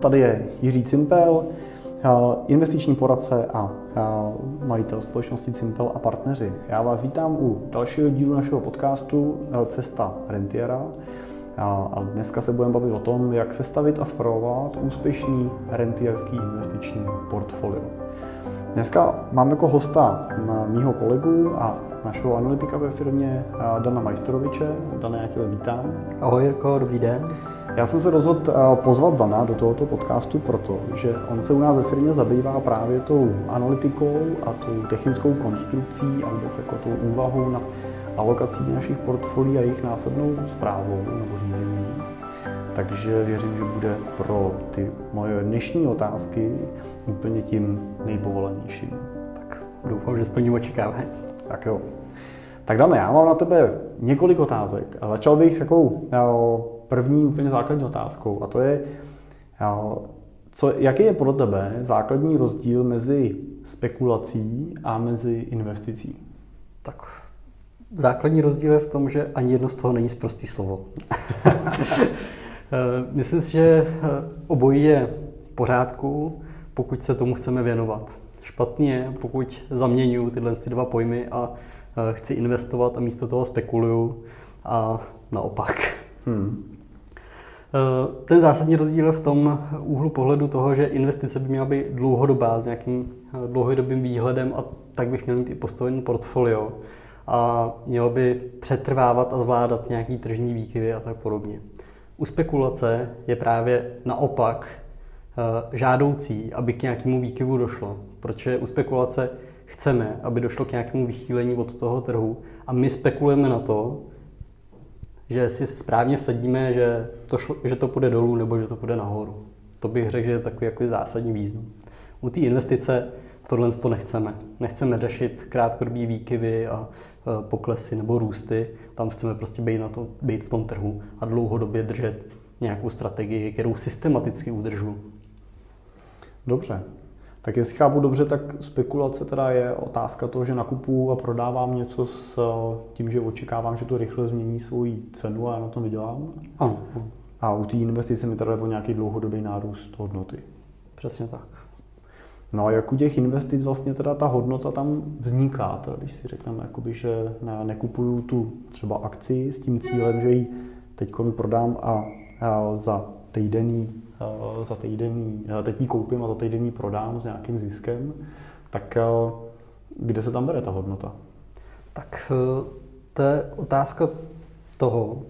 Tady je Jiří Cimpel, eh, investiční poradce a eh, majitel společnosti Cimpel a partneři. Já vás vítám u dalšího dílu našeho podcastu eh, Cesta rentiera. A dneska se budeme bavit o tom, jak sestavit a zpravovat úspěšný rentierský investiční portfolio. Dneska mám jako hosta mýho kolegu a našeho analytika ve firmě Dana Majstoroviče. Dana, já tě vítám. Ahoj Jirko, dobrý den. Já jsem se rozhodl eh, pozvat Dana do tohoto podcastu proto, že on se u nás ve firmě zabývá právě tou analytikou a tou technickou konstrukcí a vůbec jako tou úvahou na alokací našich portfolií a jejich následnou zprávou nebo řízení. Takže věřím, že bude pro ty moje dnešní otázky úplně tím nejpovolenějším. Tak doufám, že splním očekávání. Tak jo. Tak Dane, já mám na tebe několik otázek a začal bych takovou eh, první úplně základní otázkou a to je, co, jaký je podle tebe základní rozdíl mezi spekulací a mezi investicí? Tak základní rozdíl je v tom, že ani jedno z toho není zprostý slovo. Myslím si, že obojí je v pořádku, pokud se tomu chceme věnovat. Špatně je, pokud zaměňuji tyhle ty dva pojmy a chci investovat a místo toho spekuluju a naopak. Hmm. Eh, ten zásadní rozdíl je v tom úhlu pohledu toho, že investice by měla být dlouhodobá s nějakým eh, dlouhodobým výhledem a tak bych měl mít i postavený portfolio a mělo by přetrvávat a zvládat nějaký tržní výkyvy a tak podobně. U spekulace je právě naopak eh, žádoucí, aby k nějakému výkyvu došlo, protože u spekulace chceme, aby došlo k nějakému vychýlení od toho trhu a my spekulujeme na to, že si správně sadíme, že to, šlo, že to půjde dolů nebo že to půjde nahoru. To bych řekl, že je takový jako zásadní význam. U té investice tohle to nechceme. Nechceme řešit krátkodobý výkyvy a e, poklesy nebo růsty. Tam chceme prostě být, na to, být v tom trhu a dlouhodobě držet nějakou strategii, kterou systematicky udržu. Dobře. Tak jestli chápu dobře, tak spekulace teda je otázka toho, že nakupuju a prodávám něco s tím, že očekávám, že to rychle změní svoji cenu a já na tom vydělám. Ano. A u té investice mi teda o nějaký dlouhodobý nárůst hodnoty. Přesně tak. No a jak u těch investic vlastně teda ta hodnota tam vzniká, teda když si řekneme, jakoby, že ne, nekupuju tu třeba akci s tím cílem, že ji teď prodám a, a za týdenní Eh, za týden, teď ji koupím a za týden ji prodám s nějakým ziskem, tak kde se tam bere ta hodnota? Tak to je otázka toho,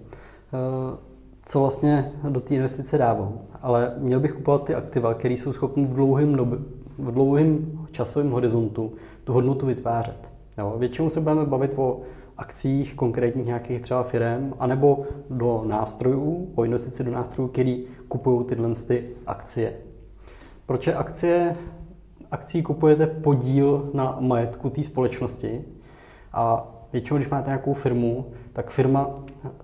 co vlastně do té investice dávám. Ale měl bych kupovat ty aktiva, které jsou schopny v dlouhém, doby, v dlouhém časovém horizontu tu hodnotu vytvářet. Jo? Většinou se budeme bavit o akcích konkrétních nějakých třeba firm, anebo do nástrojů, o investici do nástrojů, který kupují tyhle ty akcie. Proč je akcie? Akcí kupujete podíl na majetku té společnosti a většinou, když máte nějakou firmu, tak firma,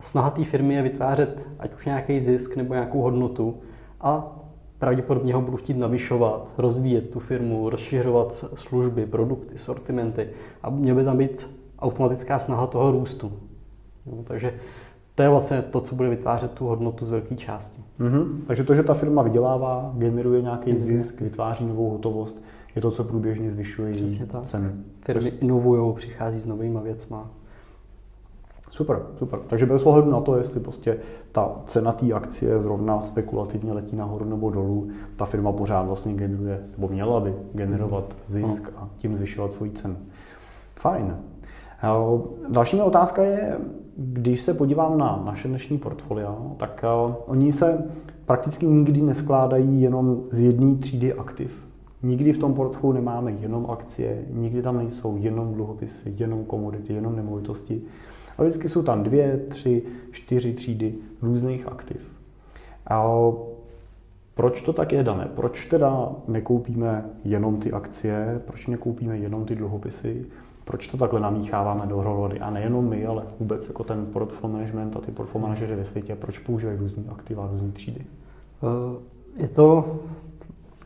snaha té firmy je vytvářet ať už nějaký zisk nebo nějakou hodnotu a pravděpodobně ho budu chtít navyšovat, rozvíjet tu firmu, rozšiřovat služby, produkty, sortimenty a měl by tam být automatická snaha toho růstu. No, takže to je vlastně to, co bude vytvářet tu hodnotu z velké části. Mm-hmm. Takže to, že ta firma vydělává, generuje nějaký mm-hmm. zisk, vytváří novou hotovost, je to, co průběžně zvyšuje její cenu. Firmy inovují, přichází s novými věcma. Super, super. Takže bez ohledu na to, jestli prostě ta cena té akcie zrovna spekulativně letí nahoru nebo dolů, ta firma pořád vlastně generuje, nebo měla by generovat mhm. zisk a tím zvyšovat svoji cenu. Fajn. Další otázka je, když se podívám na naše dnešní portfolia, tak eh, oni se prakticky nikdy neskládají jenom z jedné třídy aktiv. Nikdy v tom portfoliu nemáme jenom akcie, nikdy tam nejsou jenom dluhopisy, jenom komodity, jenom nemovitosti. A vždycky jsou tam dvě, tři, čtyři třídy různých aktiv. A proč to tak je dané? Proč teda nekoupíme jenom ty akcie? Proč nekoupíme jenom ty dluhopisy? Proč to takhle namícháváme dohromady. A nejenom my, ale vůbec jako ten portfolio management a ty portfolio manažery ve světě, proč používají různé aktiva, různé třídy? Eh, je to,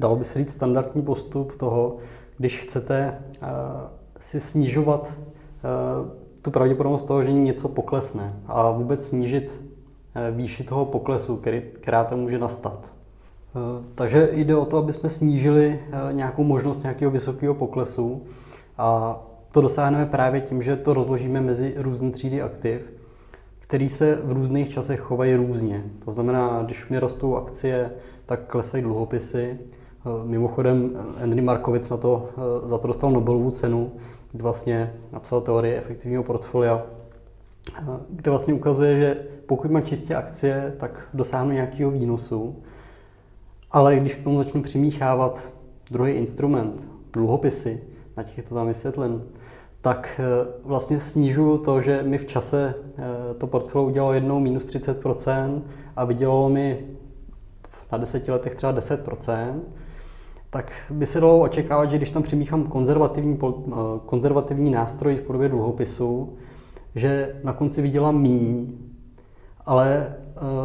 dalo by se říct, standardní postup toho, když chcete eh, si snižovat eh, tu pravděpodobnost toho, že něco poklesne a vůbec snížit výši toho poklesu, který, která tam může nastat. Takže jde o to, aby jsme snížili nějakou možnost nějakého vysokého poklesu a to dosáhneme právě tím, že to rozložíme mezi různé třídy aktiv, které se v různých časech chovají různě. To znamená, když mi rostou akcie, tak klesají dluhopisy. Mimochodem, Andrew Markovic na to, za to dostal Nobelovu cenu, kdy vlastně napsal teorii efektivního portfolia, kde vlastně ukazuje, že pokud mám čistě akcie, tak dosáhnu nějakého výnosu, ale když k tomu začnu přimíchávat druhý instrument, dluhopisy, na těch je to tam vysvětlen, tak eh, vlastně snižuju to, že mi v čase eh, to portfolio udělalo jednou minus 30% a vydělalo mi na deseti letech třeba 10%, tak by se dalo očekávat, že když tam přimíchám konzervativní, eh, konzervativní nástroj v podobě dluhopisu, že na konci vydělám míň, ale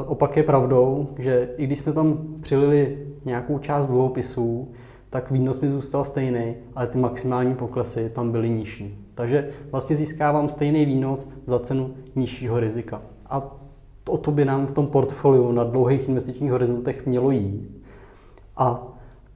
opak je pravdou, že i když jsme tam přilili nějakou část dluhopisů, tak výnos mi zůstal stejný, ale ty maximální poklesy tam byly nižší. Takže vlastně získávám stejný výnos za cenu nižšího rizika. A o to by nám v tom portfoliu na dlouhých investičních horizontech mělo jít. A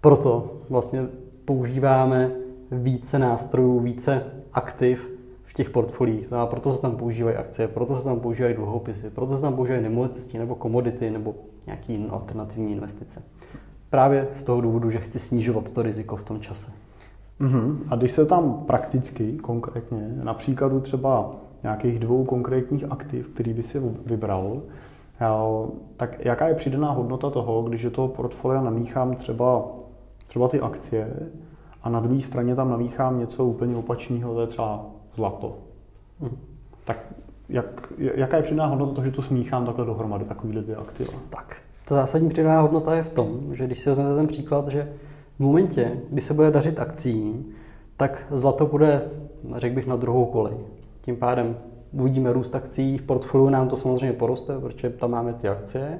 proto vlastně používáme více nástrojů, více aktiv v těch portfoliích. A proto se tam používají akcie, proto se tam používají dluhopisy, proto se tam používají nemovitosti nebo komodity nebo nějaké alternativní investice. Právě z toho důvodu, že chci snižovat to riziko v tom čase. Uh-huh. A když se tam prakticky, konkrétně, na příkladu třeba nějakých dvou konkrétních aktiv, který by si vybral, tak jaká je přidaná hodnota toho, když do toho portfolia namíchám třeba, třeba ty akcie a na druhé straně tam namíchám něco úplně opačného, to je třeba zlato. Uh-huh. Tak jak, jaká je přidaná hodnota toho, že to smíchám takhle dohromady, takovýhle dvě aktiva? Tak ta zásadní přidaná hodnota je v tom, že když si vezmete ten příklad, že v momentě, kdy se bude dařit akcí, tak zlato bude, řekl bych, na druhou kolej. Tím pádem uvidíme růst akcí, v portfoliu nám to samozřejmě poroste, protože tam máme ty akcie.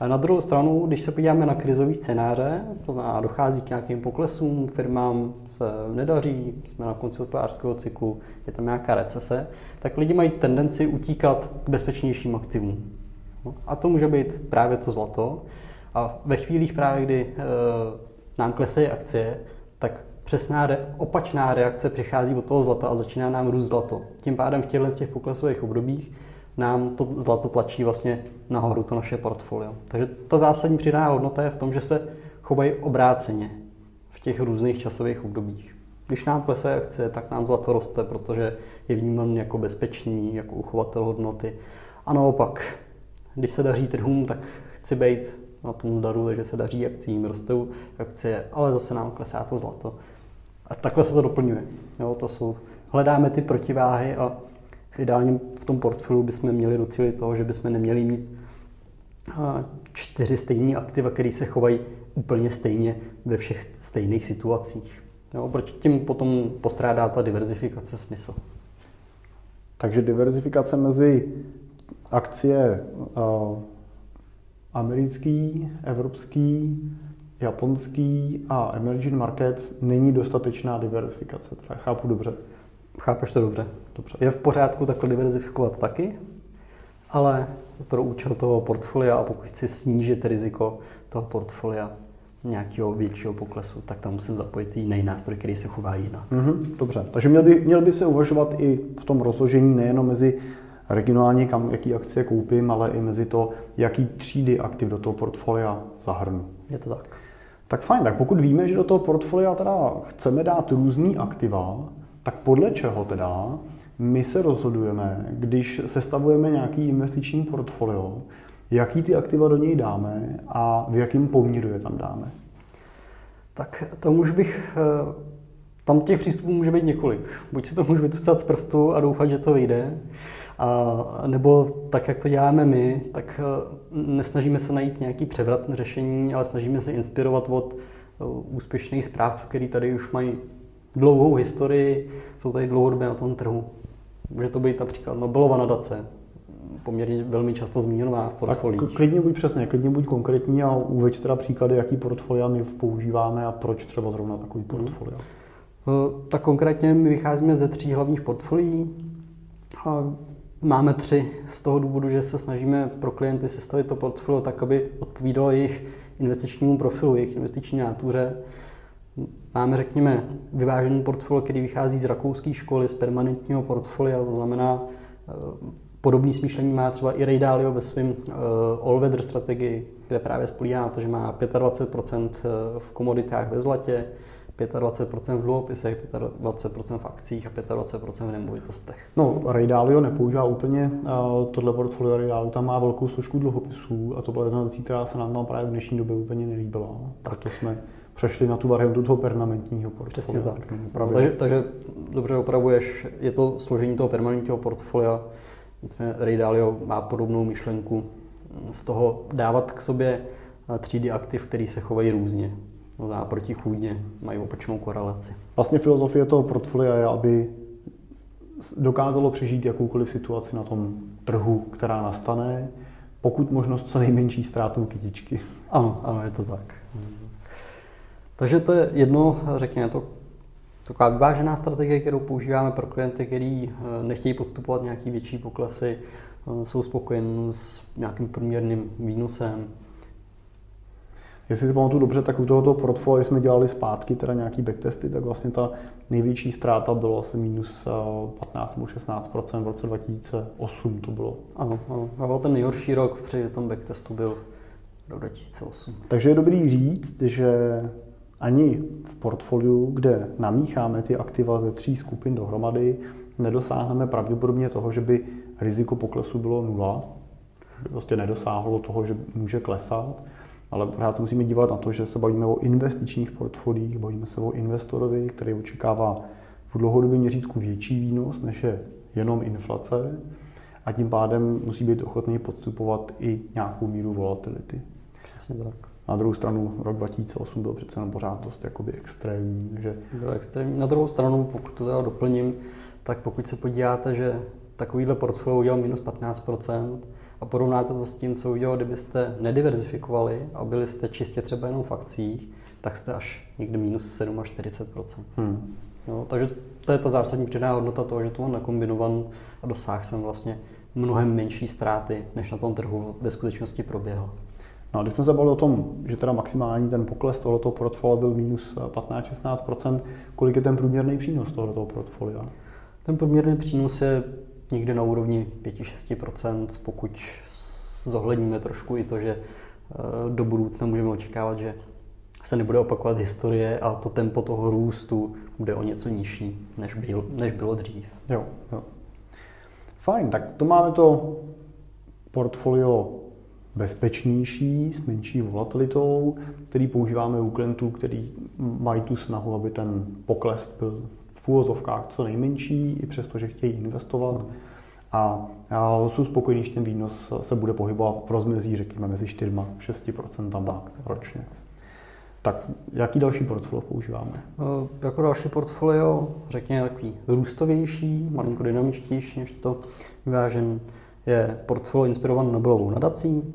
A na druhou stranu, když se podíváme na krizové scénáře, to znamená, dochází k nějakým poklesům, firmám se nedaří, jsme na konci hospodářského cyklu, je tam nějaká recese, tak lidi mají tendenci utíkat k bezpečnějším aktivům. A to může být právě to zlato. A ve chvílích právě, kdy e, nám klesají akcie, tak přesná re, opačná reakce přichází od toho zlata a začíná nám růst zlato. Tím pádem v těchto těch poklesových obdobích nám to zlato tlačí vlastně nahoru to naše portfolio. Takže ta zásadní přidaná hodnota je v tom, že se chovají obráceně v těch různých časových obdobích. Když nám klesají akcie, tak nám zlato roste, protože je vnímán jako bezpečný, jako uchovatel hodnoty. A naopak, když se daří trhům, tak chci být na tom daru, takže se daří akcím, rostou akcie, ale zase nám klesá to zlato. A takhle se to doplňuje. Jo, to jsou, hledáme ty protiváhy a ideálně v tom portfoliu bychom měli docílit toho, že bychom neměli mít čtyři stejné aktiva, které se chovají úplně stejně ve všech stejných situacích. Jo, proč tím potom postrádá ta diverzifikace smysl. Takže diverzifikace mezi akcie americký, evropský, japonský a emerging markets není dostatečná diversifikace. To chápu dobře. Chápeš to dobře. dobře. Je v pořádku takhle diverzifikovat taky, ale pro účel toho portfolia a pokud chci snížit riziko toho portfolia nějakého většího poklesu, tak tam musím zapojit jiný nástroj, který se chová jinak. Mm-hmm, dobře, takže měl by, měl by se uvažovat i v tom rozložení nejenom mezi regionálně, kam, jaký akcie koupím, ale i mezi to, jaký třídy aktiv do toho portfolia zahrnu. Je to tak. Tak fajn, tak pokud víme, že do toho portfolia teda chceme dát různý aktiva, tak podle čeho teda my se rozhodujeme, když sestavujeme nějaký investiční portfolio, jaký ty aktiva do něj dáme a v jakém poměru je tam dáme? Tak to už bych, eh, tam těch přístupů může být několik. Buď si to můžu vycucat z prstu a doufat, že to vyjde, a, nebo tak, jak to děláme my, tak eh, nesnažíme se najít nějaký převratné řešení, ale snažíme se inspirovat od eh, úspěšných správců, který tady už mají dlouhou historii, jsou tady dlouhodobě na tom trhu. Může to být například Nobelova nadace, poměrně velmi často zmíněná v portfoliích. Tak klidně buď přesně, klidně buď konkrétní a uveď teda příklady, jaký portfolia my používáme a proč třeba zrovna takový mhm. portfolio. Hmm. Tak konkrétně my vycházíme ze tří hlavních portfolií. Máme tři z toho důvodu, že se snažíme pro klienty sestavit to portfolio tak, aby odpovídalo jejich investičnímu profilu, jejich investiční nátuře. Máme, řekněme, vyvážený portfolio, který vychází z rakouské školy, z permanentního portfolia, to znamená, eh, podobný smýšlení má třeba i Ray Dalio ve svém uh, all-weather strategii, kde právě spolíhá na to, že má 25% v komoditách ve zlatě, 25% v dluhopisech, 25% v akcích a 25% v nemovitostech. No, Ray Dalio nepoužívá úplně uh, tohle portfolio Ray Dalio, tam má velkou složku dluhopisů a to byla jedna věcí, která se nám tam právě v dnešní době úplně nelíbila. Tak to jsme přešli na tu variantu toho permanentního portfolia. Přesně tak. Takže, takže dobře opravuješ, je to složení toho permanentního portfolia, nicméně Ray Dalio má podobnou myšlenku z toho dávat k sobě třídy aktiv, které se chovají různě no znamená protichůdně, mají opačnou korelaci. Vlastně filozofie toho portfolia je, aby dokázalo přežít jakoukoliv situaci na tom trhu, která nastane, pokud možnost co nejmenší ztrátou kytičky. Ano, ano, je to tak. Takže to je jedno, řekněme, to taková vyvážená strategie, kterou používáme pro klienty, kteří eh, nechtějí podstupovat nějaký větší poklesy, eh, jsou spokojeni s nějakým průměrným výnosem, Jestli si pamatuju dobře, tak u tohoto portfolia jsme dělali zpátky teda nějaký backtesty, tak vlastně ta největší ztráta bylo asi minus 15 nebo 16% v roce 2008 to bylo. Ano, ano. A ten nejhorší rok při tom backtestu byl rok 2008. Takže je dobrý říct, že ani v portfoliu, kde namícháme ty aktiva ze tří skupin dohromady, nedosáhneme pravděpodobně toho, že by riziko poklesu bylo nula. Prostě nedosáhlo toho, že může klesat ale pořád se musíme dívat na to, že se bavíme o investičních portfoliích, bavíme se o investorovi, který očekává v dlouhodobém měřítku větší výnos, než je jenom inflace a tím pádem musí být ochotný podstupovat i nějakou míru volatility. Přesně tak. Na druhou stranu rok 2008 byl přece jenom pořád dost jakoby extrémní. Takže... Byl extrémní. Na druhou stranu, pokud to teda doplním, tak pokud se podíváte, že takovýhle portfolio udělal minus 15%, a porovnáte to s tím, co udělal, kdybyste nediverzifikovali a byli jste čistě třeba jenom v akcích, tak jste až někde minus 7 až 40 hmm. no, Takže to je ta zásadní přidaná hodnota toho, že to mám nakombinovan a dosáhl jsem vlastně mnohem menší ztráty, než na tom trhu ve skutečnosti proběhl. No a když jsme se bavili o tom, že teda maximální ten pokles tohoto portfolia byl minus 15-16%, kolik je ten průměrný přínos tohoto portfolia? Ten průměrný přínos je někde na úrovni 5-6%, pokud zohledníme trošku i to, že eh, do budoucna můžeme očekávat, že se nebude opakovat historie a to tempo toho růstu bude o něco nižší, než, byl, než bylo dřív. Jo, jo. Fajn, tak to máme to portfolio bezpečnější, s menší volatilitou, který používáme u klientů, který mají tu snahu, aby ten pokles byl úvozovkách co nejmenší, i přesto, že chtějí investovat. A jsou spokojení, že ten výnos se bude pohybovat v rozmezí, řekněme, mezi 4 a 6 tak, ročně. Tak jaký další portfolio používáme? E, jako další portfolio, řekněme takový růstovější, malinko dynamičtější než to vyvážený, je portfolio inspirované Nobelovou nadací.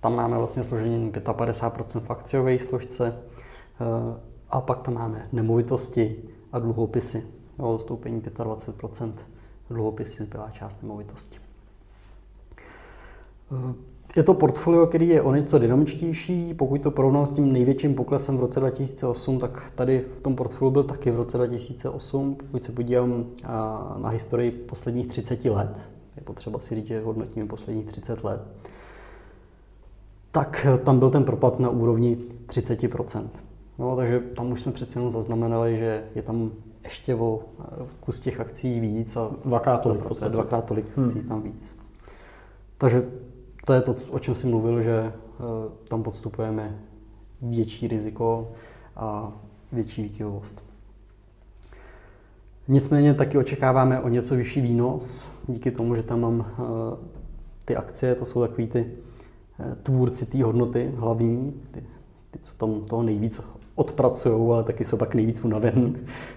Tam máme vlastně složení 55% v akciové složce e, a pak tam máme nemovitosti, a dluhopisy. O stoupení 25% dluhopisy, zbylá část nemovitosti. Eh, je to portfolio, který je o něco dynamičtější. Pokud to porovnám s tím největším poklesem v roce 2008, tak tady v tom portfoliu byl taky v roce 2008. Pokud se podívám eh, na historii posledních 30 let, je potřeba si říct, že hodnotíme posledních 30 let, tak eh, tam byl ten propad na úrovni 30 No, takže tam už jsme přece jenom zaznamenali, že je tam ještě o eh, kus těch akcí víc a dvakrát tolik, proce, dvakrát tolik hmm. akcí tam víc. Takže to je to, o čem jsem mluvil, že uh, tam podstupujeme větší riziko a větší výkyvost. Nicméně taky očekáváme o něco vyšší výnos, díky tomu, že tam mám uh, ty akcie, to jsou takový ty tvůrci té hodnoty hlavní, ty, ty, co tam toho nejvíc odpracují, ale taky jsou pak nejvíc unaven,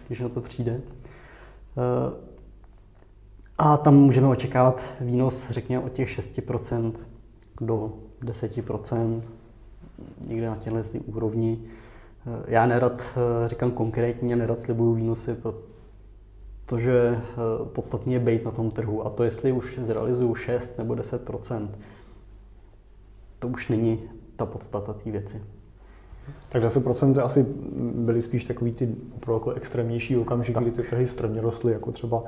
když na to přijde. Eh, a tam můžeme očekávat výnos, řekněme, od těch 6% do 10%, někde na těchto úrovni. Eh, já nerad eh, říkám konkrétně, nerad slibuju výnosy, protože podstatně je být na tom trhu. A to, jestli už zrealizuju 6 nebo 10%, to už není ta podstata té věci. Tak 10% asi byly spíš takový ty opravdu jako extrémnější okamžiky, kdy ty trhy strmě rostly, jako třeba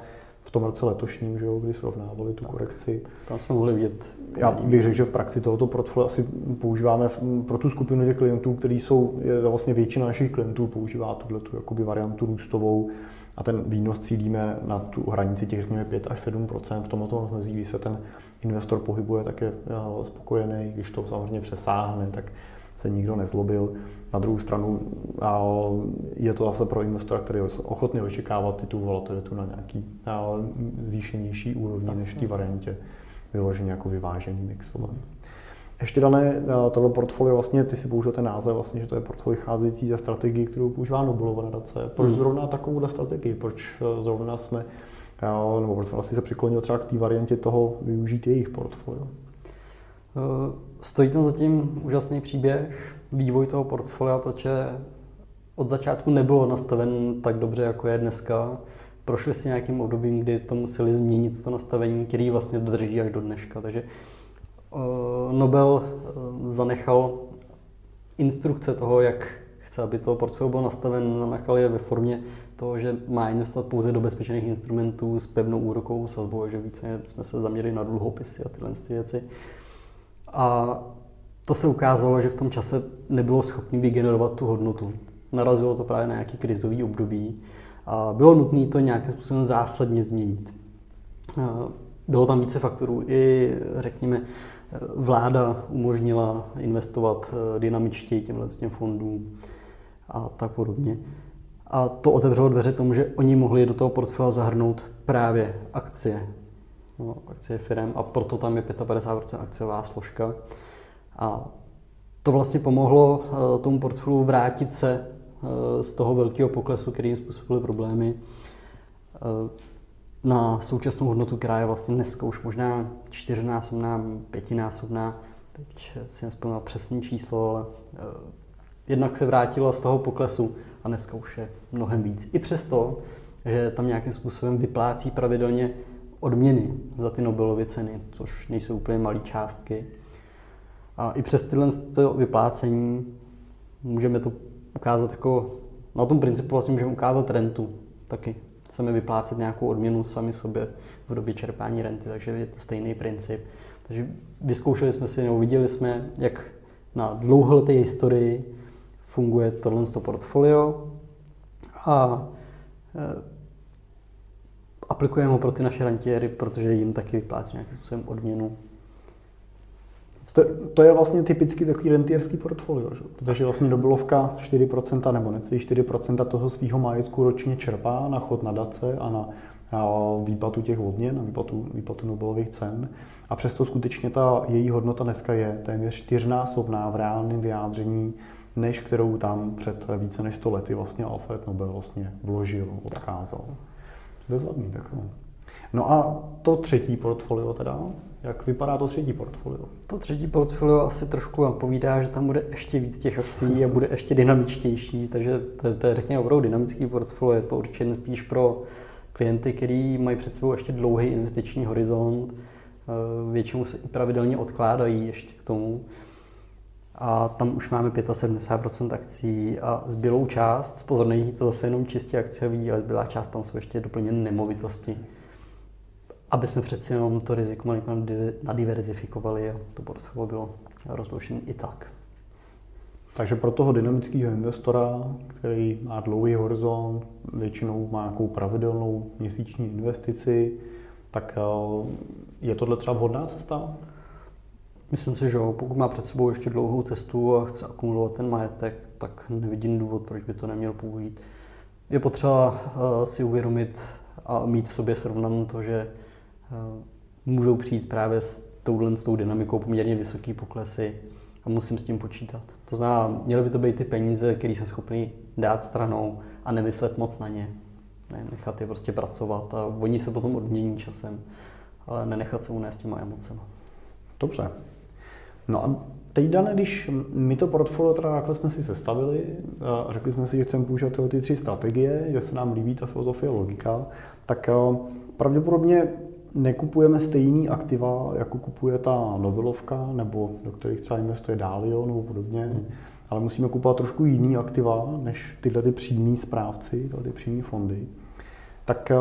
v tom roce letošním, že jo, kdy srovnávali tu korekci. Tam jsme mohli vidět. Já bych řekl, že v praxi tohoto portfolia asi používáme pro tu skupinu těch klientů, kteří jsou, je vlastně většina našich klientů používá tuhle tu jakoby variantu růstovou a ten výnos cílíme na tu hranici těch řekněme 5 až 7% v tomto mezí, kdy se ten investor pohybuje, tak je eh, spokojený, když to samozřejmě přesáhne, tak se nikdo nezlobil. Na druhou stranu je to zase pro investora, který je ochotný očekávat tu volatilitu na nějaký zvýšenější úrovni než v té variantě vyloženě jako vyvážený mixovaný. Ještě dané, tohle portfolio vlastně, ty si použil ten název vlastně, že to je portfolio vycházející ze strategii, kterou používá Nobelova nadace. Proč hmm. zrovna takovou strategii? Proč e, zrovna jsme, nebo proč jsme vlastně se přiklonil třeba k té variantě toho využít jejich portfolio? E, stojí tam zatím úžasný příběh, vývoj toho portfolia, protože od začátku nebylo nastaven tak dobře, jako je dneska. Prošli si nějakým obdobím, kdy to museli změnit to nastavení, který vlastně dodrží až do dneška. Takže uh, Nobel uh, zanechal instrukce toho, jak chce, aby to portfolio bylo nastaven, nechal je ve formě toho, že má investovat pouze do bezpečných instrumentů s pevnou úrokovou sazbou, že více jsme se zaměřili na dluhopisy a tyhle ty věci. A to se ukázalo, že v tom čase nebylo schopný vygenerovat tu hodnotu. Narazilo to právě na nějaký krizový období a bylo nutné to nějakým způsobem zásadně změnit. Bylo tam více faktorů. I, řekněme, vláda umožnila investovat e, dynamičtěji těmhle těm fondům a tak podobně. A to otevřelo dveře tomu, že oni mohli do toho portfolia zahrnout právě akcie. No, akcie firm a proto tam je 55% akciová složka. A to vlastně pomohlo eh, tomu portfoliu vrátit se eh, z toho velkého poklesu, který jim způsobily problémy, eh, na současnou hodnotu, která je vlastně dneska už možná čtyřnásobná, pětinásobná, teď si nespomínám přesné číslo, ale jednak se vrátila z toho poklesu a dneska už je mnohem víc. I přesto, že tam nějakým způsobem vyplácí pravidelně odměny za ty Nobelovy ceny, což nejsou úplně malé částky. A i přes tyhle vyplácení můžeme to ukázat jako, na tom principu vlastně můžeme ukázat rentu taky. Chceme vyplácet nějakou odměnu sami sobě v době čerpání renty, takže je to stejný princip. Takže vyzkoušeli jsme si, nebo viděli jsme, jak na dlouholeté historii funguje tohle portfolio a e, aplikujeme ho pro ty naše rentiéry, protože jim taky vyplácí nějakým způsobem odměnu to, to je vlastně typicky takový rentierský portfolio, že? protože vlastně dobylovka 4% nebo necelý 4% toho svého majetku ročně čerpá na chod dace a na, na výplatu těch odměn, na výplatu, výplatu Nobelových cen. A přesto skutečně ta její hodnota dneska je téměř čtyřnásobná v reálném vyjádření, než kterou tam před více než 100 lety vlastně Alfred Nobel vlastně vložil, odkázal. Bezvadný takové. No a to třetí portfolio teda, jak vypadá to třetí portfolio? To třetí portfolio asi trošku napovídá, že tam bude ještě víc těch akcí a bude ještě dynamičtější, takže to, to je řekněme opravdu dynamický portfolio, je to určitě spíš pro klienty, kteří mají před sebou ještě dlouhý investiční horizont, eh, většinou se i pravidelně odkládají ještě k tomu. A tam už máme 75% akcí a zbylou část, pozor, není to zase jenom čistě akciový, ale zbylá část tam jsou ještě doplněny nemovitosti aby jsme přeci jenom to riziko nadiverzifikovali a to portfolio bylo rozložené i tak. Takže pro toho dynamického investora, který má dlouhý horizont, většinou má nějakou pravidelnou měsíční investici, tak eh, je tohle třeba vhodná cesta? Myslím si, že jo. Pokud má před sebou ještě dlouhou cestu a chce akumulovat ten majetek, tak nevidím důvod, proč by to neměl použít. Je potřeba eh, si uvědomit a mít v sobě srovnanou to, že Eh, můžou přijít právě s touhle s tou dynamikou poměrně vysoký poklesy a musím s tím počítat. To znamená, měly by to být ty peníze, které jsem schopný dát stranou a nemyslet moc na ně. Ne, nechat je prostě pracovat a oni se potom odmění časem, ale nenechat se unést těma emocema. Dobře. No a teď, Dane, když my to portfolio teda takhle jsme si sestavili a řekli jsme si, že chceme používat ty tři strategie, že se nám líbí ta filozofie logika, tak eh, pravděpodobně nekupujeme stejný aktiva, jako kupuje ta Nobelovka, nebo do kterých třeba investuje Dalio nebo podobně, hmm. ale musíme kupovat trošku jiný aktiva, než tyhle ty přímý správci, tyhle ty přímý fondy. Tak eh,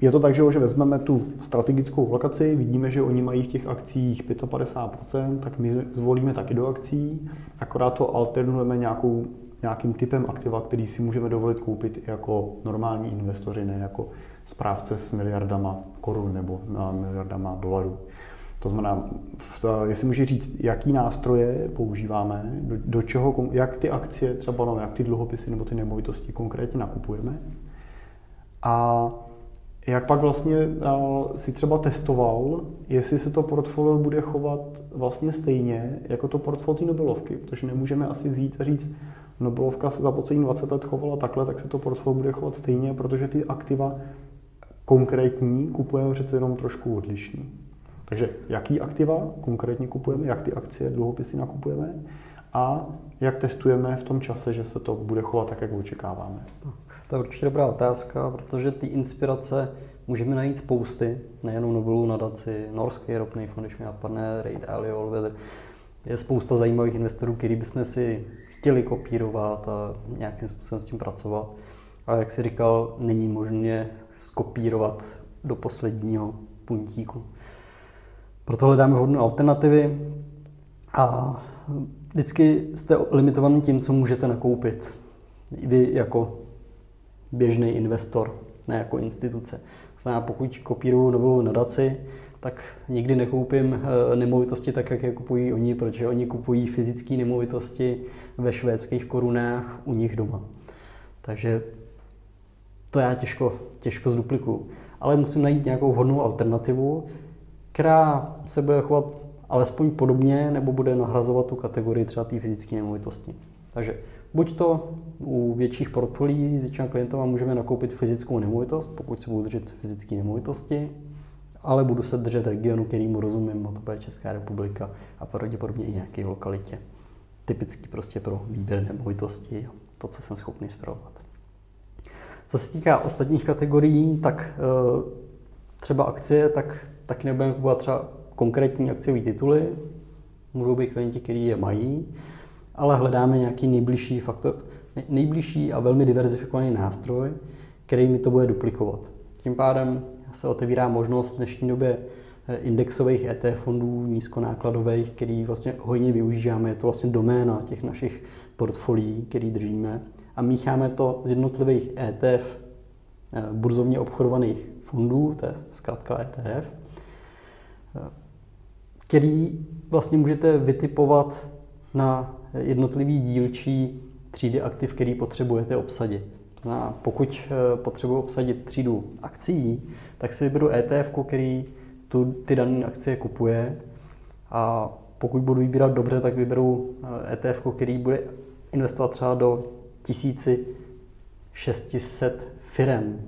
je to tak, že, že vezmeme tu strategickou lokaci, vidíme, že oni mají v těch akcích 55%, tak my zvolíme taky do akcí, akorát to alternujeme nějakou, nějakým typem aktiva, který si můžeme dovolit koupit jako normální investoři, ne jako správce s miliardama korun nebo miliardama dolarů. To znamená, jestli může říct, jaký nástroje používáme, do, do čeho, jak ty akcie, třeba no, jak ty dluhopisy nebo ty nemovitosti konkrétně nakupujeme. A jak pak vlastně si třeba testoval, jestli se to portfolio bude chovat vlastně stejně jako to portfolio Nobelovky, protože nemůžeme asi vzít a říct, Nobelovka se za poslední 20 let chovala takhle, tak se to portfolio bude chovat stejně, protože ty aktiva konkrétní kupujeme přece jenom trošku odlišný. Takže jaký aktiva konkrétně kupujeme, jak ty akcie, dluhopisy nakupujeme a jak testujeme v tom čase, že se to bude chovat tak, jak očekáváme. To je určitě dobrá otázka, protože ty inspirace můžeme najít spousty, nejenom Nobelu nadaci, Norský ropný fond, když mi napadne, Ray Dalio, Allweather. Je spousta zajímavých investorů, který bychom si chtěli kopírovat a nějakým způsobem s tím pracovat. A jak si říkal, není možné skopírovat do posledního puntíku. Proto hledáme vhodné alternativy a vždycky jste limitovaný tím, co můžete nakoupit. Vy jako běžný investor, ne jako instituce. Znamená, pokud kopíruju novou nadaci, tak nikdy nekoupím eh, nemovitosti tak, jak je kupují oni, protože oni kupují fyzické nemovitosti ve švédských korunách u nich doma. Takže to já těžko, těžko zduplikuju. Ale musím najít nějakou vhodnou alternativu, která se bude chovat alespoň podobně, nebo bude nahrazovat tu kategorii třeba té fyzické nemovitosti. Takže buď to u větších portfolií s většina klientama můžeme nakoupit fyzickou nemovitost, pokud se budu držet fyzické nemovitosti, ale budu se držet regionu, kterýmu rozumím, a to bude Česká republika a pravděpodobně i nějaké lokalitě. Typický prostě pro výběr nemovitosti, to, co jsem schopný zpravovat. Co se týká ostatních kategorií, tak eh, třeba akcie, tak taky nebudeme kupovat třeba konkrétní akciové tituly, můžou být klienti, kteří je mají, ale hledáme nějaký nejbližší faktor, nejbližší a velmi diverzifikovaný nástroj, který mi to bude duplikovat. Tím pádem se otevírá možnost v dnešní době eh, indexových ETF fondů nízkonákladových, který vlastně hojně využíváme. Je to vlastně doména těch našich portfolií, který držíme. A mícháme to z jednotlivých ETF, eh, burzovně obchodovaných fondů, to je zkrátka ETF, eh, který vlastně můžete vytipovat na jednotlivý dílčí třídy aktiv, který potřebujete obsadit. A pokud eh, potřebuji obsadit třídu akcí, tak si vyberu ETF, který tu, ty dané akcie kupuje a pokud budu vybírat dobře, tak vyberu ETF, který bude investovat třeba do 1600 firem,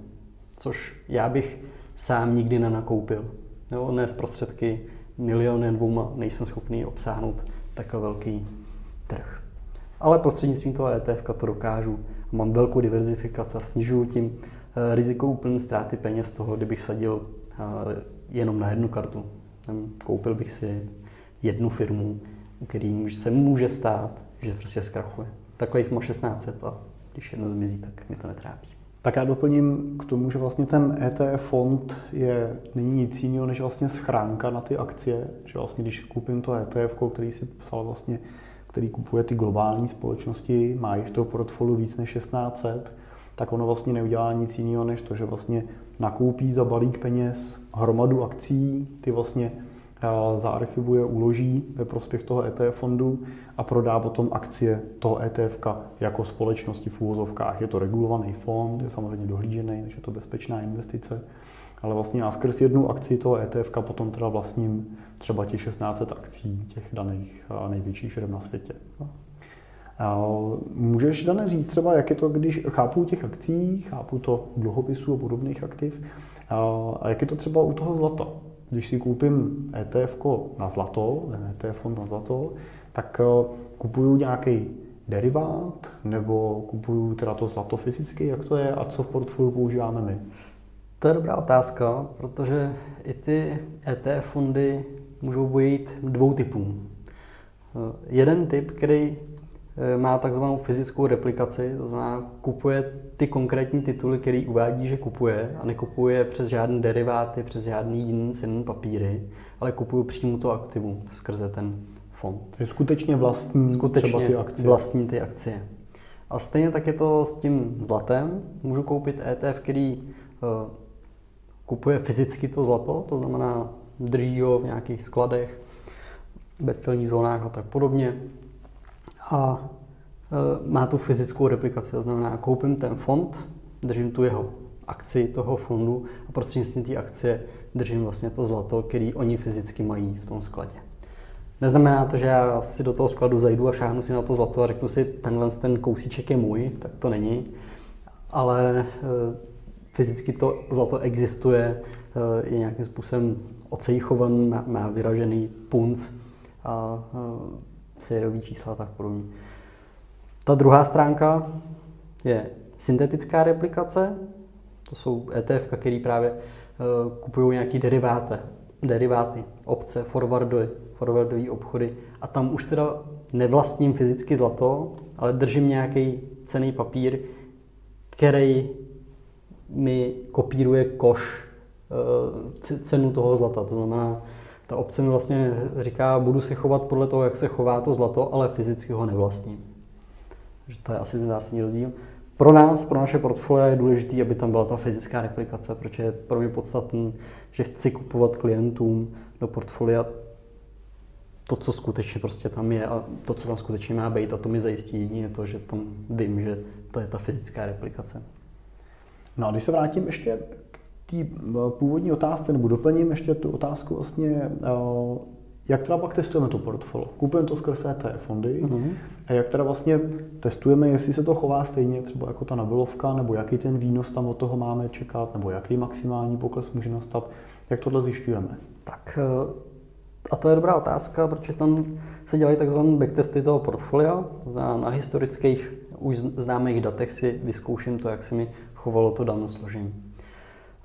což já bych sám nikdy nenakoupil. Jo, ne z prostředky milionem dvouma nejsem schopný obsáhnout takový velký trh. Ale prostřednictvím toho ETF to dokážu. Mám velkou diverzifikaci a snižuju tím eh, riziko úplné ztráty peněz toho, kdybych sadil eh, jenom na jednu kartu. Koupil bych si jednu firmu, u který se může stát, že prostě zkrachuje. Takových má 16 a když jedno zmizí, tak mi to netrápí. Tak já doplním k tomu, že vlastně ten ETF fond je, není nic jiného než vlastně schránka na ty akcie, že vlastně když koupím to ETF, který si psal vlastně, který kupuje ty globální společnosti, má jich toho portfoliu víc než 1600, tak ono vlastně neudělá nic jiného, než to, že vlastně nakoupí za balík peněz hromadu akcí, ty vlastně zaarchivuje, uloží ve prospěch toho ETF fondu a prodá potom akcie toho ETF jako společnosti v úvozovkách. Je to regulovaný fond, je samozřejmě dohlížený, takže je to bezpečná investice, ale vlastně já skrz jednu akci toho ETF potom teda vlastním třeba těch 16 akcí těch daných největších firm na světě. Můžeš, Dane, říct třeba, jak je to, když chápu těch akcí, chápu to dluhopisů a podobných aktiv, a jak je to třeba u toho zlata? Když si koupím ETF na zlato, ETF fond na zlato, tak eh, kupuju nějaký derivát, nebo kupuju teda to zlato fyzicky, jak to je a co v portfoliu používáme my? To je dobrá otázka, protože i ty ETF fondy můžou být dvou typů. Jeden typ, který eh, má takzvanou fyzickou replikaci, to znamená kupuje ty konkrétní tituly, který uvádí, že kupuje a nekupuje přes žádné deriváty, přes žádný jiný cenný papíry, ale kupuje přímo to aktivum skrze ten fond. Je skutečně vlastní skutečně třeba ty akcie. vlastní ty akcie. A stejně tak je to s tím zlatem. Můžu koupit ETF, který uh, kupuje fyzicky to zlato, to znamená drží ho v nějakých skladech, bezcelních zónách a tak podobně. A uh, má tu fyzickou replikaci, to znamená, koupím ten fond, držím tu jeho akci toho fondu a prostřednictvím té akcie držím vlastně to zlato, který oni fyzicky mají v tom skladě. Neznamená to, že já si do toho skladu zajdu a šáhnu si na to zlato a řeknu si, tenhle ten kousíček je můj, tak to není. Ale eh, fyzicky to zlato existuje, eh, je nějakým způsobem ocejchovan, má, má vyražený punc a eh, sériový čísla a tak podobně. Ta druhá stránka je syntetická replikace, to jsou ETF, které právě kupují nějaký deriváty, deriváty, obce, forwardy, forwardové obchody a tam už teda nevlastním fyzicky zlato, ale držím nějaký cený papír, který mi kopíruje koš eh, cenu toho zlata. To znamená, ta obce mi vlastně říká, budu se chovat podle toho, jak se chová to zlato, ale fyzicky ho nevlastním. Takže to je asi ten zásadní rozdíl. Pro nás, pro naše portfolio je důležité, aby tam byla ta fyzická replikace, protože je pro mě podstatné, že chci kupovat klientům do portfolia to, co skutečně prostě tam je a to, co tam skutečně má být a to mi zajistí jedině to, že tam vím, že to je ta fyzická replikace. No a když se vrátím ještě k té eh, původní otázce, nebo doplním ještě tu otázku vlastně, eh, jak teda pak testujeme to portfolio? Kupujeme to skrz té fondy mm-hmm. a jak teda vlastně testujeme, jestli se to chová stejně třeba jako ta nabilovka, nebo jaký ten výnos tam od toho máme čekat, nebo jaký maximální pokles může nastat, jak tohle zjišťujeme? Tak eh, a to je dobrá otázka, protože tam se dělají takzvané backtesty toho portfolia. Na historických už známých datech si vyzkouším to, jak se mi chovalo to dané složení.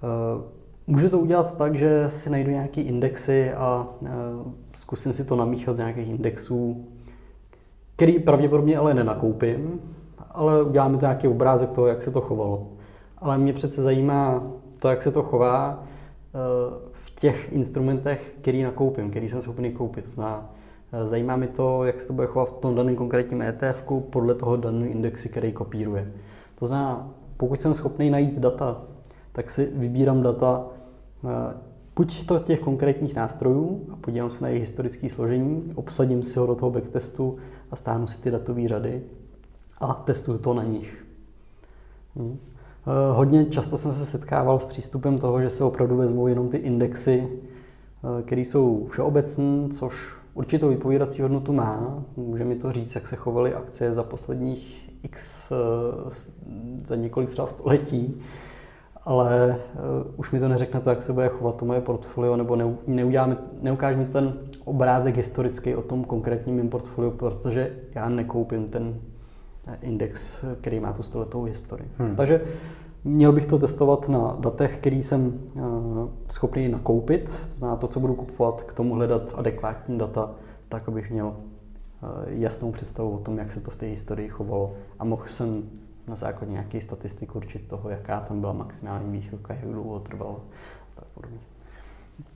Eh, můžu to udělat tak, že si najdu nějaké indexy a eh, zkusím si to namíchat z nějakých indexů, který pravděpodobně ale nenakoupím, ale uděláme to nějaký obrázek toho, jak se to chovalo. Ale mě přece zajímá to, jak se to chová eh, těch instrumentech, který nakoupím, který jsem schopný koupit. To znamená, eh, zajímá mě to, jak se to bude chovat v tom daném konkrétním ETF podle toho daného indexu, který kopíruje. To znamená, pokud jsem schopný najít data, tak si vybírám data eh, buď to těch konkrétních nástrojů a podívám se na jejich historické složení, obsadím si ho do toho backtestu a stáhnu si ty datové řady a testuju to na nich. Hmm. Hodně často jsem se setkával s přístupem toho, že se opravdu vezmou jenom ty indexy, eh, které jsou všeobecné, což určitou vypovídací hodnotu má. Může mi to říct, jak se chovaly akcie za posledních x, eh, za několik třeba století, ale už mi to neřekne to, jak se bude chovat to moje portfolio, nebo neuděláme, neukáže mi ten obrázek historický o tom konkrétním mým portfoliu, protože já nekoupím ten index, který má tu stoletou historii. Hmm. Takže měl bych to testovat na datech, který jsem eh, schopný nakoupit, to znamená to, co budu kupovat, k tomu hledat adekvátní data, tak abych měl eh, jasnou představu o tom, jak se to v té historii chovalo a mohl jsem na základě nějaké statistiky určit toho, jaká tam byla maximální výchylka, jak dlouho trvalo a tak podobně.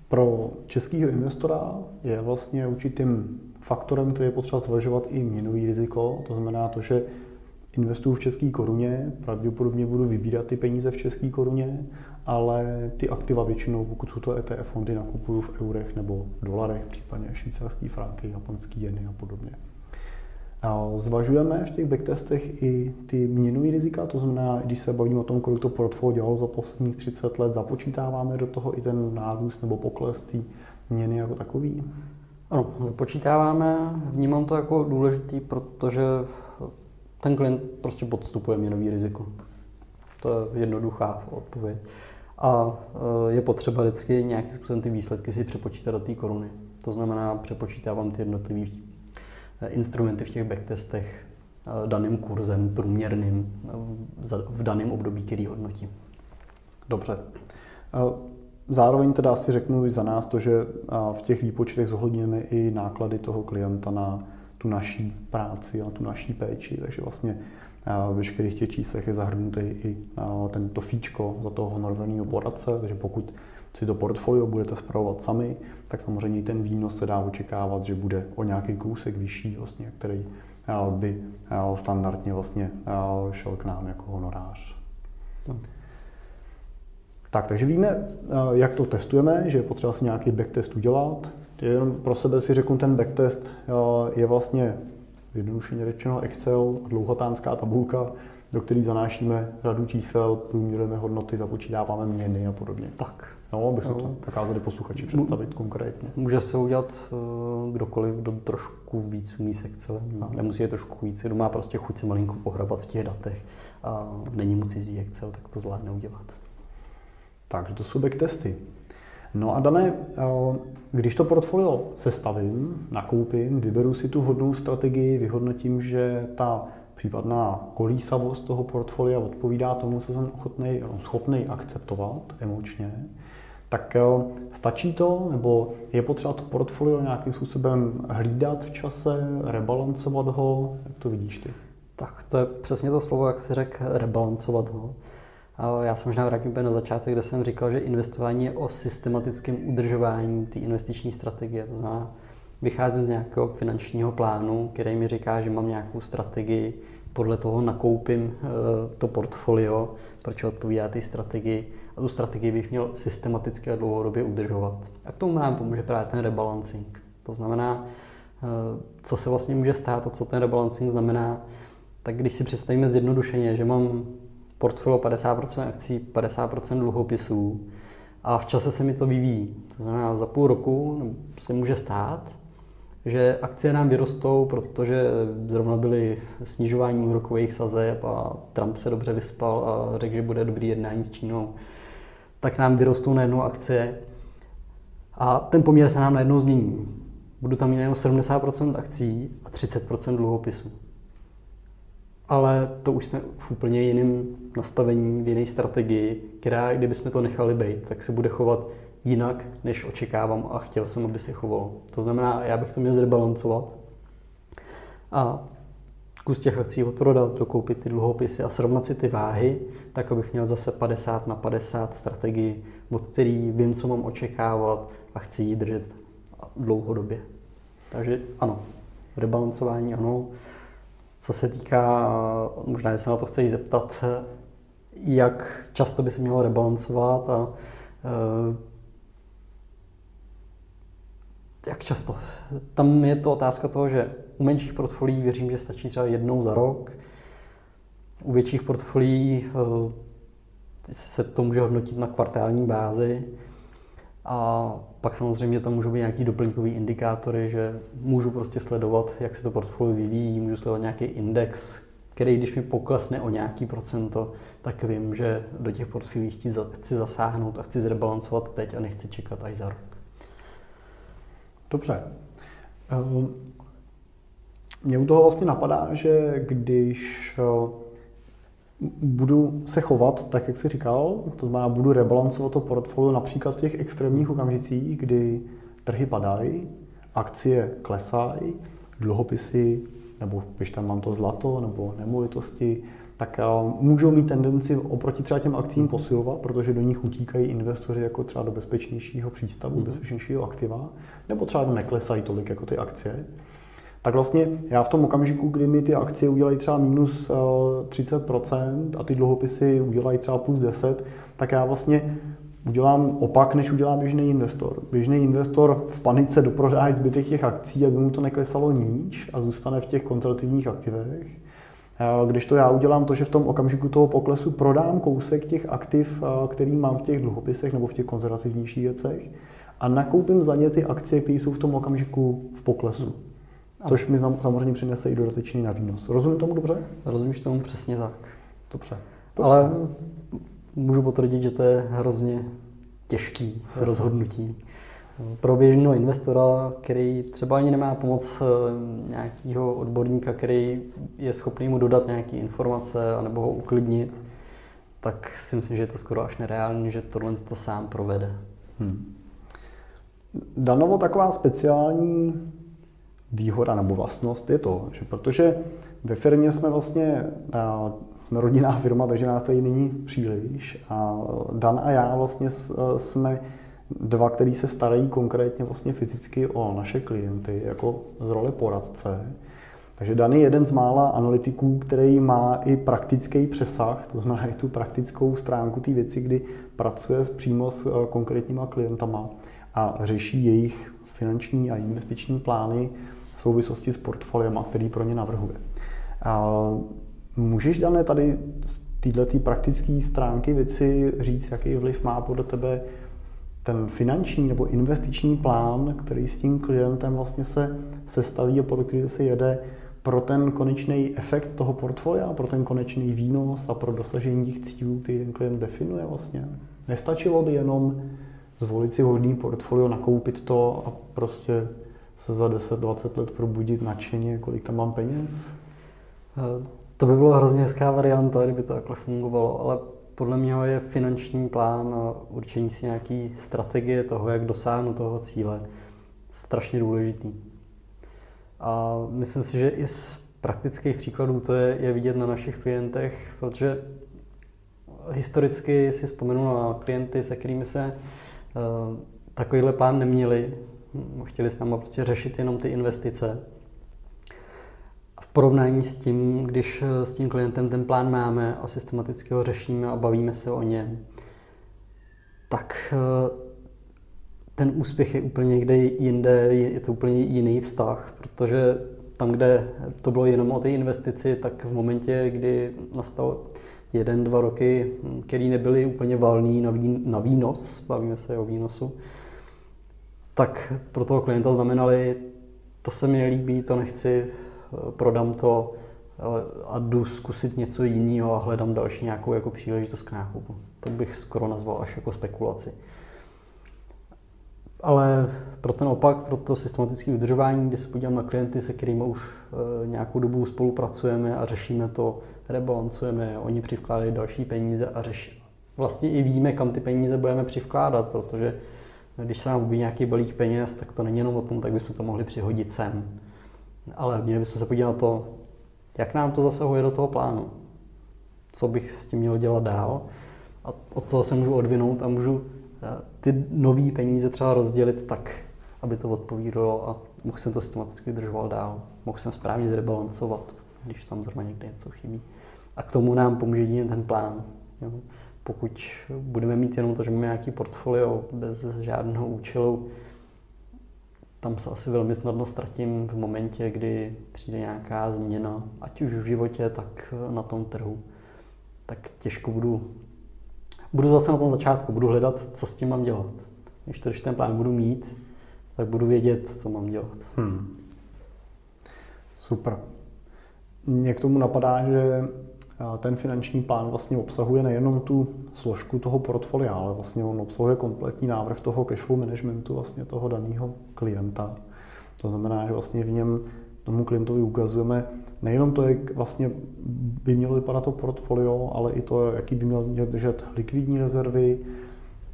Pro českého investora je vlastně určitým faktorem, který je potřeba zvažovat i měnový riziko. To znamená to, že investuju v české koruně, pravděpodobně budu vybírat ty peníze v české koruně, ale ty aktiva většinou, pokud jsou to ETF fondy, nakupuju v eurech nebo v dolarech, případně švýcarský franky, japonský jeny a podobně. A zvažujeme v těch backtestech i ty měnové rizika, to znamená, když se bavíme o tom, kolik to portfolio dělalo za posledních 30 let, započítáváme do toho i ten nárůst nebo pokles té měny jako takový? Ano, započítáváme. Vnímám to jako důležitý, protože ten klient prostě podstupuje měnový riziko. To je jednoduchá odpověď. A e, je potřeba vždycky nějakým způsobem ty výsledky si přepočítat do té koruny. To znamená, přepočítávám ty jednotlivé e, instrumenty v těch backtestech e, daným kurzem, průměrným, v daném období, který hodnotím. Dobře. Zároveň teda asi řeknu i za nás to, že v těch výpočtech zohledňujeme i náklady toho klienta na tu naší práci a tu naší péči, takže vlastně v veškerých těch číslech je zahrnutý i tento fíčko za toho honorovaného poradce, takže pokud si to portfolio budete zpravovat sami, tak samozřejmě ten výnos se dá očekávat, že bude o nějaký kousek vyšší, vlastně, který by standardně vlastně šel k nám jako honorář. Tak, takže víme, jak to testujeme, že je potřeba si nějaký backtest udělat. Jenom pro sebe si řeknu, ten backtest je vlastně zjednodušeně řečeno Excel, dlouhotánská tabulka, do které zanášíme řadu čísel, průměrujeme hodnoty, započítáváme měny a podobně. Tak. No, abychom to dokázali posluchači představit konkrétně. Může se udělat uh, kdokoliv, kdo trošku víc umí s Excelem. No. Nemusí je trošku víc, kdo má prostě chuť se malinko pohrabat v těch datech a není mu cizí Excel, tak to zvládne udělat. Takže to jsou backtesty. No a dané, eh, když to portfolio sestavím, nakoupím, vyberu si tu hodnou strategii, vyhodnotím, že ta případná kolísavost toho portfolia odpovídá tomu, co jsem ochotný, schopný akceptovat emočně, tak eh, stačí to, nebo je potřeba to portfolio nějakým způsobem hlídat v čase, rebalancovat ho? Jak to vidíš ty? Tak to je přesně to slovo, jak si řekl, rebalancovat ho. Já jsem možná vrátím na začátek, kde jsem říkal, že investování je o systematickém udržování té investiční strategie. To znamená, vycházím z nějakého finančního plánu, který mi říká, že mám nějakou strategii, podle toho nakoupím eh, to portfolio, proč odpovídá té strategii a tu strategii bych měl systematicky a dlouhodobě udržovat. A k tomu nám pomůže právě ten rebalancing. To znamená, eh, co se vlastně může stát a co ten rebalancing znamená, tak když si představíme zjednodušeně, že mám portfolio 50% akcí, 50% dluhopisů a v čase se mi to vyvíjí. To znamená, za půl roku se může stát, že akcie nám vyrostou, protože zrovna byly snižování úrokových sazeb a Trump se dobře vyspal a řekl, že bude dobrý jednání s Čínou, tak nám vyrostou najednou akcie a ten poměr se nám najednou změní. Budu tam mít jenom 70% akcí a 30% dluhopisů ale to už jsme v úplně jiném nastavení, v jiné strategii, která, kdybychom to nechali být, tak se bude chovat jinak, než očekávám a chtěl jsem, aby se choval. To znamená, já bych to měl zrebalancovat a kus těch akcí odprodat, dokoupit ty dluhopisy a srovnat si ty váhy, tak abych měl zase 50 na 50 strategii, od který vím, co mám očekávat a chci ji držet dlouhodobě. Takže ano, rebalancování ano, co se týká, možná se na to chci zeptat, jak často by se mělo rebalancovat a eh, jak často? Tam je to otázka toho, že u menších portfolií věřím, že stačí třeba jednou za rok. U větších portfolií eh, se to může hodnotit na kvartální bázi. A pak samozřejmě tam můžou být nějaký doplňkový indikátory, že můžu prostě sledovat, jak se to portfolio vyvíjí, můžu sledovat nějaký index, který když mi poklesne o nějaký procento, tak vím, že do těch portfolií chci zasáhnout a chci zrebalancovat teď a nechci čekat až za rok. Dobře. Ehm, Mně u toho vlastně napadá, že když budu se chovat tak, jak jsi říkal, to znamená, budu rebalancovat to portfolio například v těch extrémních okamžicích, kdy trhy padají, akcie klesají, dluhopisy, nebo když tam mám to zlato, nebo nemovitosti, tak eh, můžou mít tendenci oproti třeba těm akcím posilovat, protože do nich utíkají investoři jako třeba do bezpečnějšího přístavu, mm. bezpečnějšího aktiva, nebo třeba neklesají tolik jako ty akcie tak vlastně já v tom okamžiku, kdy mi ty akcie udělají třeba minus 30% eh, a ty dluhopisy udělají třeba plus 10, tak já vlastně udělám opak, než udělá běžný investor. Běžný investor v panice doprodá zbytek těch akcí, aby mu to neklesalo níž a zůstane v těch konzervativních aktivech. Eh, když to já udělám to, že v tom okamžiku toho poklesu prodám kousek těch aktiv, eh, který mám v těch dluhopisech nebo v těch konzervativnějších věcech a nakoupím za ně ty akcie, které jsou v tom okamžiku v poklesu. Což mi samozřejmě přinese i dodatečný na výnos. Rozumím tomu dobře? Rozumíš tomu přesně tak. Dobře. dobře. Ale můžu potvrdit, že to je hrozně těžký rozhodnutí. Pro běžného investora, který třeba ani nemá pomoc eh, nějakého odborníka, který je schopný mu dodat nějaké informace anebo ho uklidnit, tak si myslím, že je to skoro až nereálné, že tohle to sám provede. Hmm. Danovo taková speciální výhoda nebo vlastnost je to, že protože ve firmě jsme vlastně jsme rodinná firma, takže nás tady není příliš a Dan a já vlastně jsme dva, který se starají konkrétně vlastně fyzicky o naše klienty jako z role poradce. Takže Dan je jeden z mála analytiků, který má i praktický přesah, to znamená i tu praktickou stránku té věci, kdy pracuje přímo s eh, konkrétníma klientama a řeší jejich finanční a investiční plány v souvislosti s portfoliema, který pro ně navrhuje. Můžeš, Dané, tady z této praktické stránky věci říct, jaký vliv má podle tebe ten finanční nebo investiční plán, který s tím klientem vlastně se sestaví a podle kterého se jede pro ten konečný efekt toho portfolia, pro ten konečný výnos a pro dosažení těch cílů, který ten klient definuje vlastně. Nestačilo by jenom zvolit si vhodný portfolio, nakoupit to a prostě se za 10-20 let probudit nadšeně, kolik tam mám peněz? Eh, to by bylo hrozně hezká varianta, kdyby to takhle fungovalo, ale podle mě je finanční plán a určení si nějaký strategie toho, jak dosáhnout toho cíle, strašně důležitý. A myslím si, že i z praktických příkladů to je, je vidět na našich klientech, protože historicky si vzpomenu na klienty, se kterými se uh, takovýhle plán neměli. Chtěli s námi prostě řešit jenom ty investice. A v porovnání s tím, když eh, s tím klientem ten plán máme a systematicky ho řešíme a bavíme se o něm, tak uh, ten úspěch je úplně někde jinde, je to úplně jiný vztah, protože tam, kde to bylo jenom o té investici, tak v momentě, kdy nastal jeden, dva roky, který nebyly úplně valný na, vín, na výnos, bavíme se o výnosu, tak pro toho klienta znamenali, to se mi nelíbí, to nechci, prodám to a jdu zkusit něco jiného a hledám další nějakou jako příležitost k nákupu. To bych skoro nazval až jako spekulaci. Ale pro ten opak, pro to systematické udržování, kdy se podívám na klienty, se kterými už e, nějakou dobu spolupracujeme a řešíme to, rebalancujeme, oni přivkládají další peníze a řeší. Vlastně i víme, kam ty peníze budeme přivkládat, protože když se nám objeví nějaký balík peněz, tak to není jenom o tom, tak bychom to mohli přihodit sem. Ale měli bychom se podívat na to, jak nám to zasahuje do toho plánu. Co bych s tím měl dělat dál. A od toho se můžu odvinout a můžu ty nové peníze třeba rozdělit tak, aby to odpovídalo a mohl jsem to systematicky udržoval dál. Mohl jsem správně zrebalancovat, když tam zrovna někde něco chybí. A k tomu nám pomůže jedině ten plán. Jo. Pokud budeme mít jenom to, že máme nějaký portfolio bez žádného účelu, tam se asi velmi snadno ztratím v momentě, kdy přijde nějaká změna, ať už v životě, tak na tom trhu. Tak těžko budu budu zase na tom začátku, budu hledat, co s tím mám dělat. Když to, když ten plán budu mít, tak budu vědět, co mám dělat. Hmm. Super. Mně k tomu napadá, že ten finanční plán vlastně obsahuje nejenom tu složku toho portfolia, ale vlastně on obsahuje kompletní návrh toho cashflow managementu vlastně toho daného klienta. To znamená, že vlastně v něm tomu klientovi ukazujeme nejenom to, jak vlastně by mělo vypadat to portfolio, ale i to, jaký by měl držet likvidní rezervy,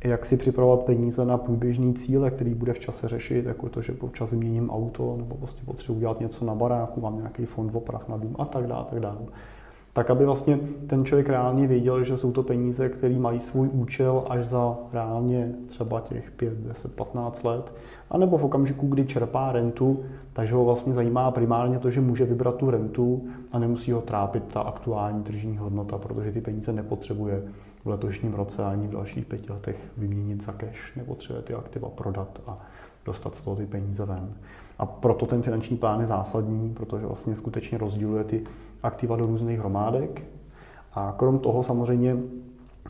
jak si připravovat peníze na průběžný cíle, který bude v čase řešit, jako to, že občas vyměním auto, nebo prostě potřebuji udělat něco na baráku, mám nějaký fond oprav na dům a tak dále, tak dále tak aby vlastně ten člověk reálně věděl, že jsou to peníze, které mají svůj účel až za reálně třeba těch 5, 10, 15 let, anebo v okamžiku, kdy čerpá rentu, takže ho vlastně zajímá primárně to, že může vybrat tu rentu a nemusí ho trápit ta aktuální tržní hodnota, protože ty peníze nepotřebuje v letošním roce ani v dalších pěti letech vyměnit za cash, nepotřebuje ty aktiva prodat a dostat z toho ty peníze ven. A proto ten finanční plán je zásadní, protože vlastně skutečně rozděluje ty aktiva do různých hromádek. A krom toho samozřejmě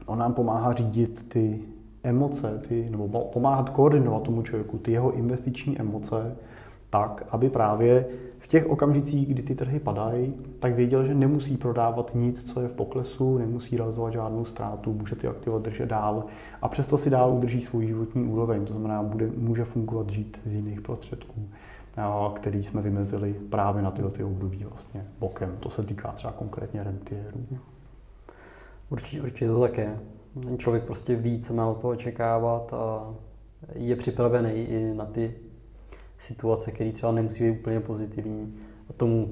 on nám pomáhá řídit ty emoce, ty, nebo pomáhat koordinovat tomu člověku ty jeho investiční emoce tak, aby právě v těch okamžicích, kdy ty trhy padají, tak věděl, že nemusí prodávat nic, co je v poklesu, nemusí realizovat žádnou ztrátu, může ty aktiva držet dál a přesto si dál udrží svůj životní úroveň, to znamená, bude, může fungovat žít z jiných prostředků který jsme vymezili právě na tyhle ty období vlastně bokem. To se týká třeba konkrétně rentiérů. Určitě, určitě to tak je. Ten člověk prostě ví, co má od toho očekávat a je připravený i na ty situace, které třeba nemusí být úplně pozitivní. A tomu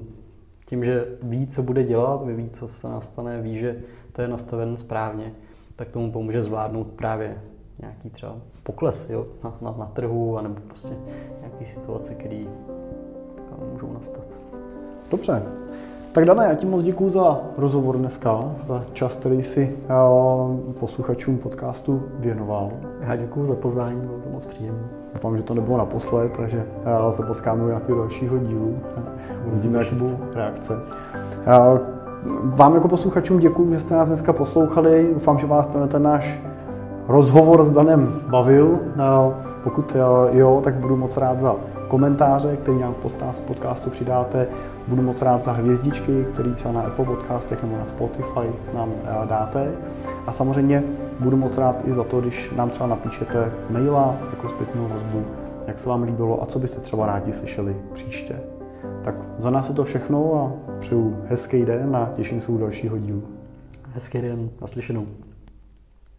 tím, že ví, co bude dělat, ví, co se nastane, ví, že to je nastaven správně, tak tomu pomůže zvládnout právě nějaký třeba pokles jo, na, na, na trhu, anebo prostě nějaké situace, které můžou nastat. Dobře. Tak Dana, já ti moc děkuji za rozhovor dneska, za čas, který si uh, posluchačům podcastu věnoval. Já děkuji za pozvání, bylo to moc příjemné. Doufám, že to nebylo naposled, takže uh, se potkáme u nějakého dalšího dílu. Uvidíme, jaké budou reakce. Uh, vám jako posluchačům děkuji, že jste nás dneska poslouchali. Doufám, že vás ten, ten náš rozhovor s Danem bavil. Pokud jo, tak budu moc rád za komentáře, který nám v podcastu přidáte. Budu moc rád za hvězdičky, které třeba na Apple podcastech nebo na Spotify nám dáte. A samozřejmě budu moc rád i za to, když nám třeba napíšete maila jako zpětnou vazbu, jak se vám líbilo a co byste třeba rádi slyšeli příště. Tak za nás je to všechno a přeju hezký den a těším se u dalšího dílu. Hezký den, naslyšenou.